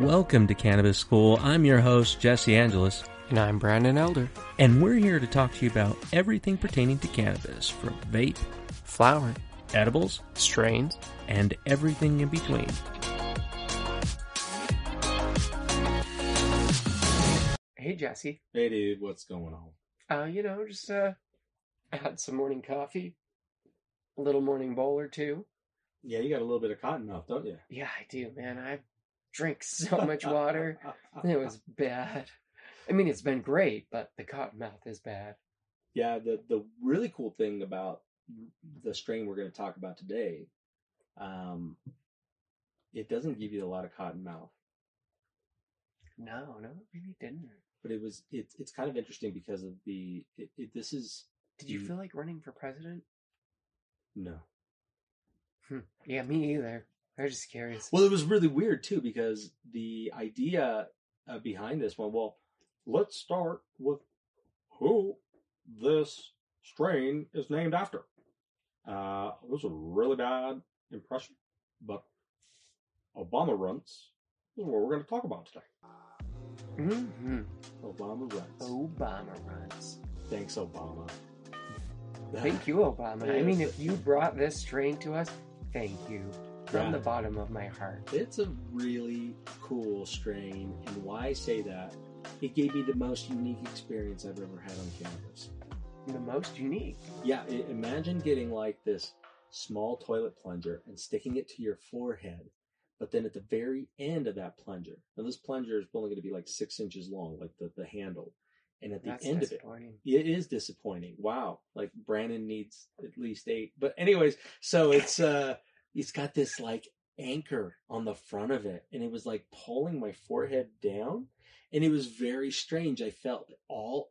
Welcome to Cannabis School. I'm your host, Jesse Angelus, And I'm Brandon Elder. and we're here to talk to you about everything pertaining to cannabis from vape, Flower, edibles, strains, and everything in between. Hey Jesse. Hey dude, what's going on? Uh, you know, just uh I had some morning coffee. A little morning bowl or two. Yeah, you got a little bit of cotton mouth, don't you? Yeah, I do, man. I drink so much water. It was bad. I mean it's been great, but the cotton mouth is bad. Yeah, the the really cool thing about the strain we're going to talk about today, um, it doesn't give you a lot of cotton mouth, No, no, it really didn't. but it was it's it's kind of interesting because of the it, it, this is Did you feel like running for president? no. Hmm. Yeah, me either. I was just curious. Well, it was really weird too because the idea uh, behind this one. Well, let's start with who this strain is named after. Uh, it was a really bad impression, but Obama runs. Is what we're going to talk about today. hmm Obama runs. Obama runs. Thanks, Obama. Thank you, Obama. I mean, if you brought this strain to us, thank you. From the bottom of my heart. It's a really cool strain, and why I say that, it gave me the most unique experience I've ever had on cannabis. The most unique. Yeah, imagine getting like this small toilet plunger and sticking it to your forehead, but then at the very end of that plunger, now this plunger is only going to be like six inches long, like the, the handle, and at the That's end of it, it is disappointing. Wow, like Brandon needs at least eight. But anyways, so it's uh, it's got this like anchor on the front of it, and it was like pulling my forehead down, and it was very strange. I felt all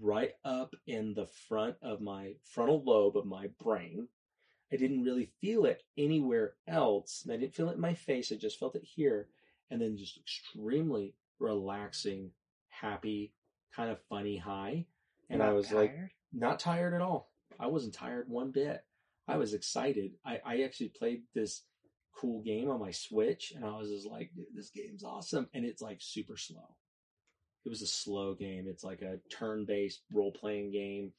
right up in the front of my frontal lobe of my brain. I didn't really feel it anywhere else, and I didn't feel it in my face. I just felt it here, and then just extremely relaxing, happy, kind of funny high. And I Not was like, not tired at all. I wasn't tired one bit. I was excited. I, I actually played this cool game on my Switch and I was just like, "Dude, this game's awesome. And it's like super slow. It was a slow game. It's like a turn based role playing game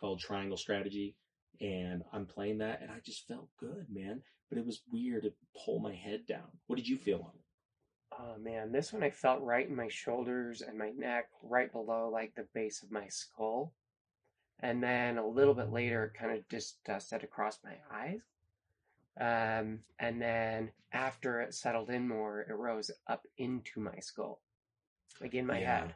called Triangle Strategy. And I'm playing that and I just felt good, man. But it was weird to pull my head down. What did you feel on it? Oh man, this one I felt right in my shoulders and my neck, right below like the base of my skull. And then a little bit later, it kind of just set across my eyes. Um, and then after it settled in more, it rose up into my skull, like in my Yeah. head.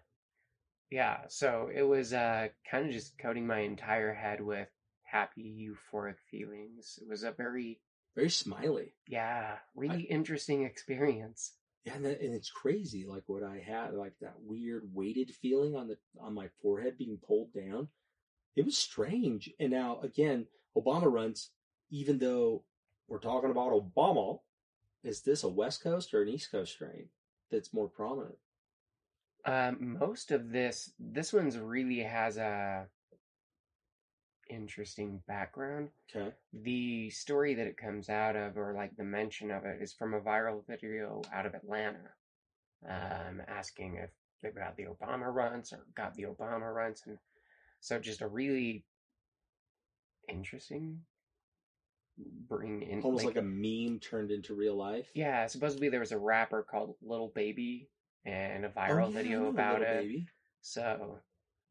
Yeah, so it was uh, kind of just coating my entire head with happy, euphoric feelings. It was a very, Very smiley. yeah, really interesting experience. Yeah, and, that, and it's crazy, like what I had, like that weird weighted feeling on the on my forehead being pulled down. It was strange. And now again, Obama runs. Even though we're talking about Obama, is this a West Coast or an East Coast strain that's more prominent? Um, most of this, this one's really has a interesting background. Okay, The story that it comes out of, or like the mention of it, is from a viral video out of Atlanta, um, asking if they got the Obama runs or got the Obama runs, and so just a really interesting bring in, almost like, a meme turned into real life. yeah. Supposedly there was a rapper called Lil Baby and a viral Oh, yeah, video about it. Baby. So,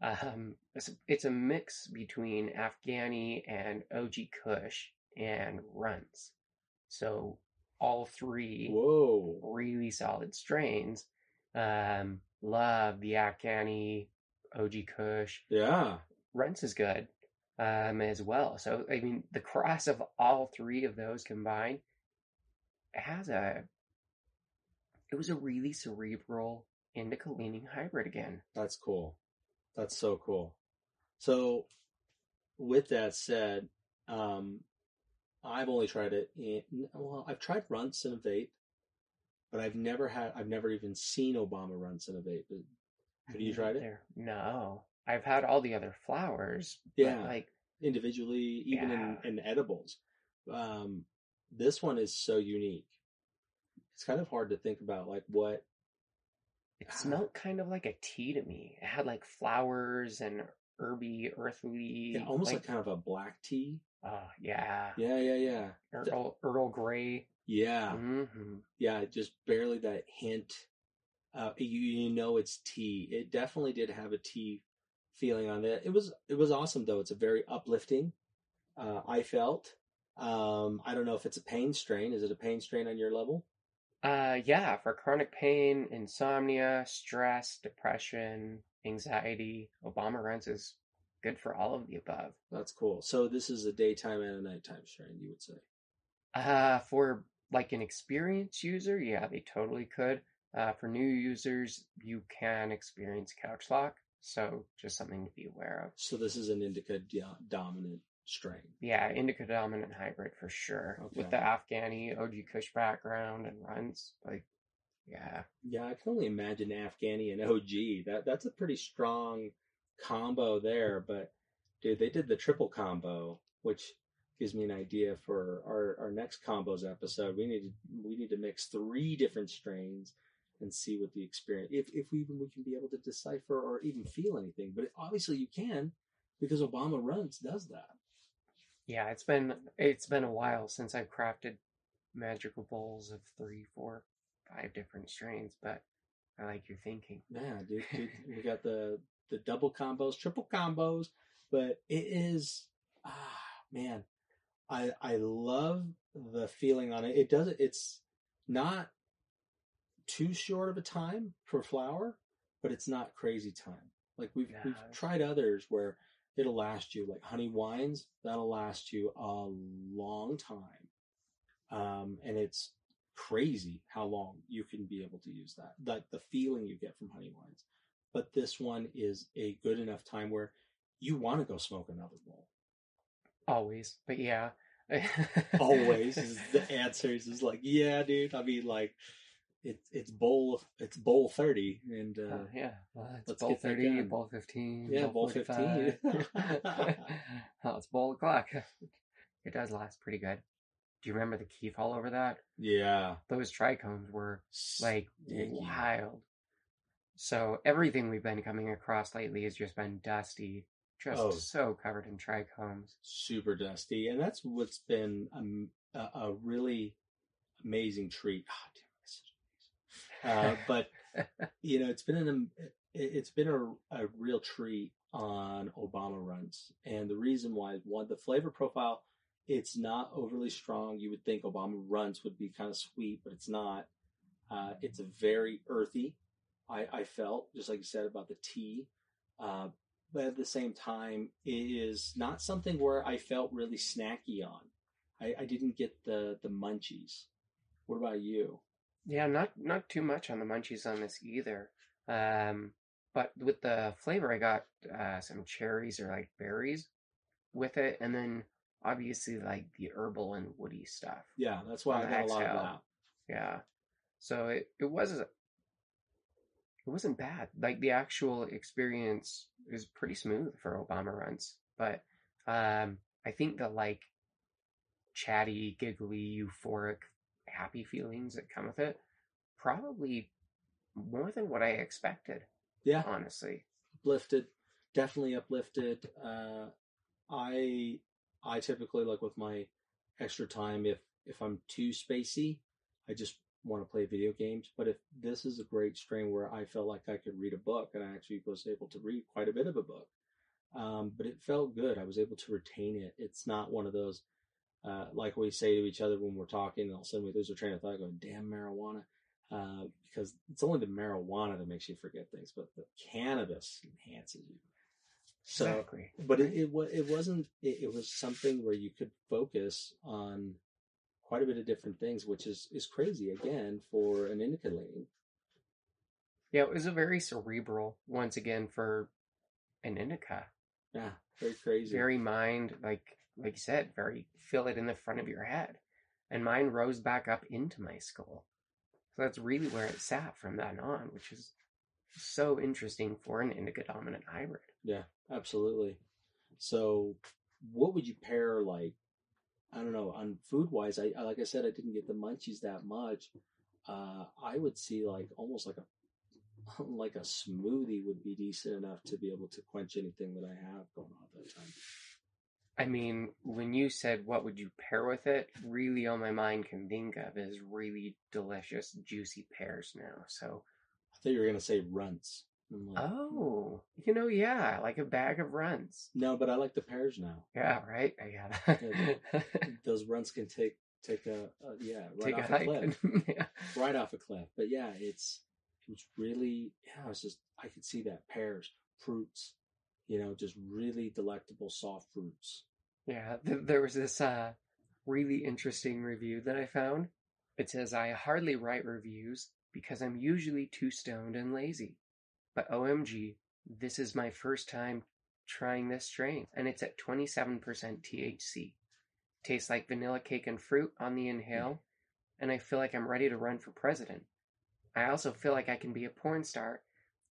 um, it's, it's a mix between Afghani and OG Kush and runs. So, all three Whoa, really solid strains. Um, love the Afghani, OG Kush. yeah, Runs is good um, as well. So, I mean, the cross of all three of those combined has a. It was a really cerebral indica leaning hybrid again. that's cool. That's so cool. So, with that said, um, I've only tried it in, well, I've tried runts in a vape, but I've never had, I've never even seen Obama a vape. Have you tried it? No. I've had all the other flowers. Yeah. like, Individually, even Yeah. in, in edibles. Um, this one is so unique. It's kind of hard to think about like what It smelled kind of like a tea to me. It had like flowers and herby, earthly. Yeah, almost like, kind of a black tea. Oh yeah. Yeah, yeah, yeah. Earl, Earl Grey. Yeah, hmm yeah. Just barely that hint. Uh, you you know it's tea. It definitely did have a tea feeling on it. It was it was awesome though. It's a very uplifting. Uh, I felt. Um, I don't know if it's a pain strain. Is it a pain strain on your level? Uh, yeah, for chronic pain, insomnia, stress, depression, anxiety, Obama runs is good for all of the above. That's cool. So this is a daytime and a nighttime strain, you would say. Uh, for like an experienced user, yeah, they totally could. Uh, for new users, you can experience couch lock, so just something to be aware of. So this is an indica do- dominant strain. Yeah, indica dominant hybrid for sure. With the Afghani OG Kush background and runs, like, yeah, Yeah, I can only imagine Afghani and OG. That that's a pretty strong combo there. But dude, they did the triple combo, which gives me an idea for our, our next combos episode. We need to we need to mix three different strains and see what the experience if if we even we can be able to decipher or even feel anything. But obviously you can because Obama runs does that. yeah. It's been it's been a while since I've crafted magical bowls of three, four, five different strains, but I like your thinking. Yeah, dude, dude we got the the double combos, triple combos, but it is ah man, I I love the feeling on it. It does it's not too short of a time for flower, but it's not crazy time. Like we've we've tried others where it'll last you like honey wines, that'll last you a long time. Um and it's crazy how long you can be able to use that. Like the feeling you get from honey wines. But this one is a good enough time where you want to go smoke another bowl. Always, but yeah. Always is the answer is like, yeah, dude. I mean, like, it's it's bowl it's bowl thirty, and uh, Uh, yeah, well, it's let's bowl get that 30, done. bowl 15. Yeah, bowl 15. 45. oh, it's bowl o'clock. It does last pretty good. Do you remember the key fall over that? yeah, Those trichomes were like Sticky. wild. So everything we've been coming across lately has just been dusty, just Oh. so covered in trichomes. super dusty, and that's what's been um, a, a really amazing treat. Ah, damn, that's such amazing. Uh, but you know, it's been an um, it- it's been a, a real treat on Obama runs, and the reason why one, the flavor profile, it's not overly strong. You would think Obama runs would be kind of sweet, but it's not. Uh, it's very earthy. I, I felt just like you said about the tea, uh, but at the same time, it is not something where I felt really snacky on. I, I didn't get the the munchies. What about you? Yeah, not not too much on the munchies on this either. Um, but with the flavor, I got uh, some cherries or like berries with it, and then obviously like the herbal and woody stuff. Yeah, that's why I got a lot of that. Yeah, so it it was it wasn't bad. Like the actual experience is pretty smooth for Obama runs, but um, I think the like chatty, giggly, euphoric, happy feelings that come with it probably more than what I expected. Yeah, Honestly, uplifted, definitely uplifted. Uh, I I typically like with my extra time if if I'm too spacey, I just want to play video games. But if this is a great strain where I felt like I could read a book, and I actually was able to read quite a bit of a book, um, but it felt good. I was able to retain it. It's not one of those uh, like we say to each other when we're talking, and all of a sudden we lose our train of thought, going, "Damn marijuana." Uh, because it's only the marijuana that makes you forget things, but the cannabis enhances you. So, exactly. but it, it it wasn't. It, it was something where you could focus on quite a bit of different things, which is is crazy again for an indica lean. Yeah, it was a very cerebral once again for an indica. Yeah, very crazy. very mind like like you said very feel it in the front of your head and mine rose back up into my skull so that's really where it sat from then on which is so interesting for an indica dominant hybrid Yeah, absolutely. So, what would you pair like? I don't know. On food wise, I I- like I said, I didn't get the munchies that much. Uh, I would see like almost like a like a smoothie would be decent enough to be able to quench anything that I have going on at that time. I mean, when you said what would you pair with it, really all my mind can think of is really delicious, juicy pears now. So, I thought you were gonna say runts. Like, hmm. oh, you know, yeah, like a bag of runs. no, but I like the pears now. Yeah, right. I gotta Those runts can take take a, a yeah right take off a, hike. cliff, yeah. right off a cliff. But yeah, it's it's really yeah. It's just I could see that pears, fruits, you know, just really delectable soft fruits. Yeah, th- there was this uh, really interesting review that I found. It says, I hardly write reviews because I'm usually too stoned and lazy. But OMG, this is my first time trying this strain, and it's at 27% THC. Tastes like vanilla cake and fruit on the inhale, and I feel like I'm ready to run for president. I also feel like I can be a porn star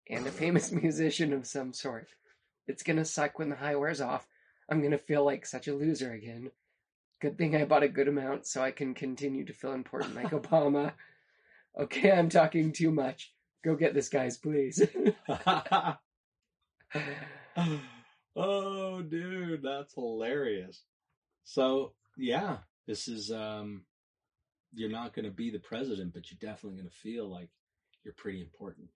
and a famous musician of some sort. It's gonna suck when the high wears off, I'm gonna feel like such a loser again. Good thing I bought a good amount so I can continue to feel important like Obama. Okay, I'm talking too much. Go get this, guys, please. oh, dude, that's hilarious. So, yeah, this is um you're not going to be the president, but you're definitely going to feel like you're pretty important.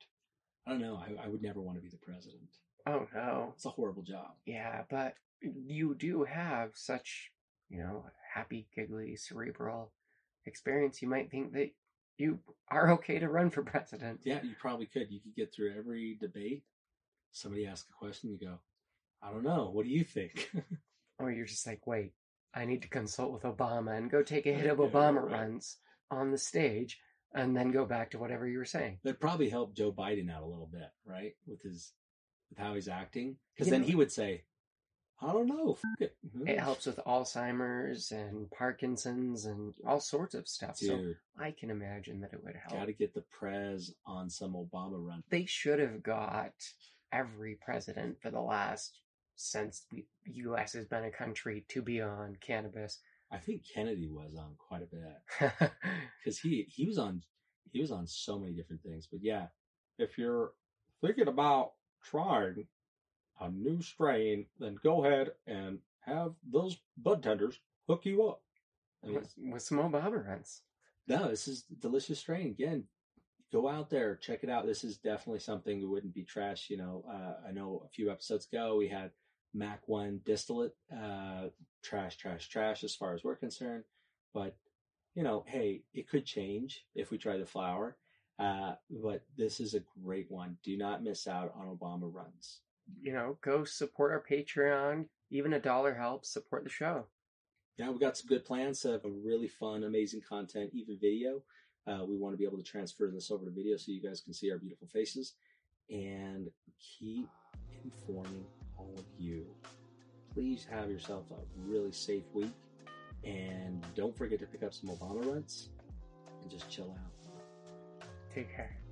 I don't know. I, I would never want to be the president. Oh no. It's a horrible job. Yeah, but you do have such, you know, happy, giggly, cerebral experience. You might think that you are okay to run for president. Yeah, you probably could. You could get through every debate. Somebody asks a question, you go, I don't know. What do you think? Or you're just like, wait, I need to consult with Obama and go take a hit of Obama right. runs on the stage and then go back to whatever you were saying. That'd probably helped Joe Biden out a little bit, right? With his with how he's acting, because then know- he would say, "I don't know, it." It mm-hmm. helps with Alzheimer's and Parkinson's and all sorts of stuff. So. I can imagine that it would help. Got to get the prez on some Obama run. They should have got every president for the last since the U.S. has been a country to be on cannabis. I think Kennedy was on quite a bit because he he was on he was on so many different things. But yeah, if you're thinking about trying a new strain, then go ahead and have those bud tenders hook you up. With, with some Obama runs. No, this is delicious strain. Again, go out there, check it out. This is definitely something that wouldn't be trash. You know, uh, I know a few episodes ago we had Mac One distillate, uh, trash, trash, trash as far as we're concerned. But you know, hey, it could change if we try the flower. Uh, but this is a great one. Do not miss out on Obama runs. You know, go support our Patreon. Even a dollar helps. Support the show. Yeah, we've got some good plans to have a really fun, amazing content, even video. Uh, we want to be able to transfer this over to video so you guys can see our beautiful faces and keep informing all of you. Please have yourself a really safe week and don't forget to pick up some Obama runs and just chill out. Take care.